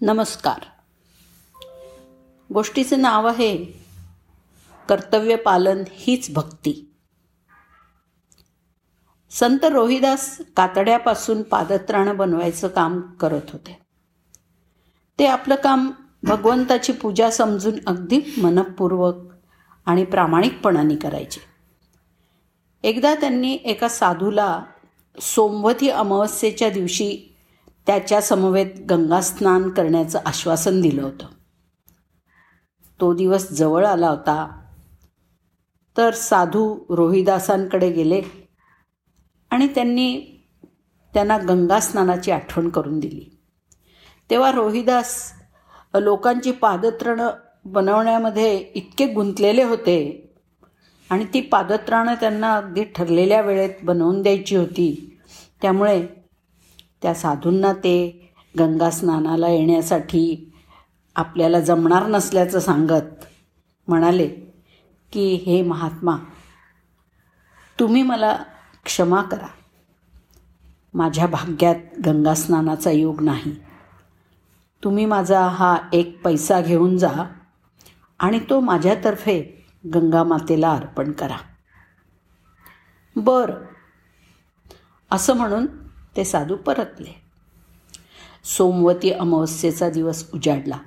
नमस्कार. गोष्टीचं नाव आहे कर्तव्य पालन हीच भक्ती. संत रोहिदास कातड्यापासून पादत्राणं बनवायचं काम करत होते. ते आपलं काम भगवंताची पूजा समजून अगदी मनपूर्वक आणि प्रामाणिकपणाने करायचे. एकदा त्यांनी एका साधूला सोमवती अमावस्येच्या दिवशी त्याच्या समवेत गंगास्नान करण्याचं आश्वासन दिलं होतं. तो दिवस जवळ आला होता. तर साधू रोहिदासांकडे गेले आणि त्यांनी त्यांना गंगास्नानाची आठवण करून दिली. तेव्हा रोहिदास लोकांची पादत्राणं बनवण्यामध्ये इतके गुंतलेले होते आणि ती पादत्राणं त्यांना अगदी ठरलेल्या वेळेत बनवून द्यायची होती. त्यामुळे त्या साधूंना ते गंगा स्नानाला येण्यासाठी आपल्याला जमणार नसल्याचं सांगत म्हणाले की हे महात्मा तुम्ही मला क्षमा करा. माझ्या भाग्यात गंगास्नानाचा योग नाही. तुम्ही माझा हा एक पैसा घेऊन जा आणि तो माझ्यातर्फे गंगामातेला अर्पण करा. बर असं म्हणून ते साधू परतले. सोमवती अमावस्येचा दिवस उजाडला.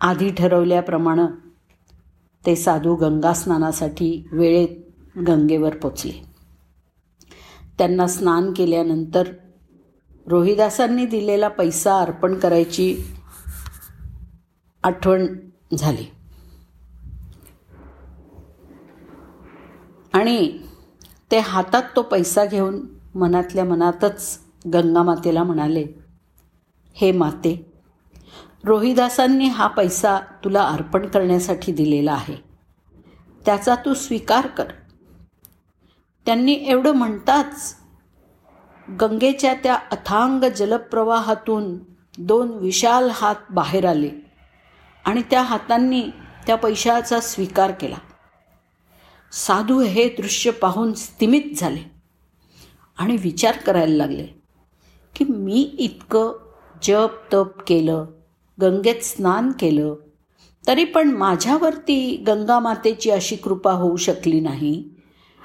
आधी ठरवल्याप्रमाणे ते साधू गंगास्नानासाठी वेळेत गंगेवर पोचले. त्यांना स्नान केल्यानंतर रोहिदासांनी दिलेला पैसा अर्पण करायची आठवण झाली. आणि ते हातात तो पैसा घेऊन मनातल्या मनातच गंगामातेला म्हणाले हे माते रोहिदासांनी हा पैसा तुला अर्पण करण्यासाठी दिलेला आहे. त्याचा तू स्वीकार कर. त्यांनी एवढं म्हणताच गंगेच्या त्या अथांग जलप्रवाहातून दोन विशाल हात बाहेर आले आणि त्या हातांनी त्या पैशाचा स्वीकार केला. साधू हे दृश्य पाहून स्तिमित झाले. आणि विचार करायला लागले की मी इतकं जप तप केलं गंगेत स्नान केलं तरी पण माझ्यावरती गंगामातेची अशी कृपा होऊ शकली नाही.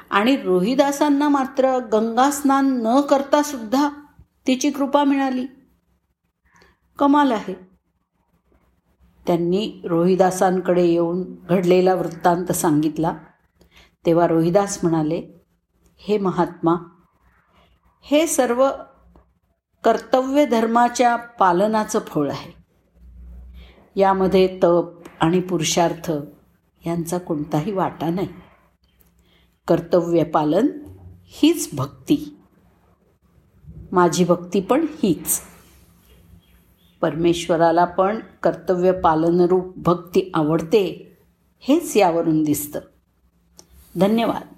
आणि रोहिदासांना मात्र गंगा स्नान न करता सुद्धा तिची कृपा मिळाली. कमाल आहे. त्यांनी रोहिदासांकडे येऊन घडलेला वृत्तांत सांगितला. तेव्हा रोहिदास म्हणाले हे महात्मा हे सर्व कर्तव्य धर्माच्या पालनाचं फळ आहे. यामध्ये तप आणि पुरुषार्थ यांचा कोणताही वाटा नाही. कर्तव्य पालन हीच भक्ती. माझी भक्ती पण हीच. परमेश्वराला पण कर्तव्य पालनरूप भक्ती आवडते हेच यावरून दिसतं. धन्यवाद.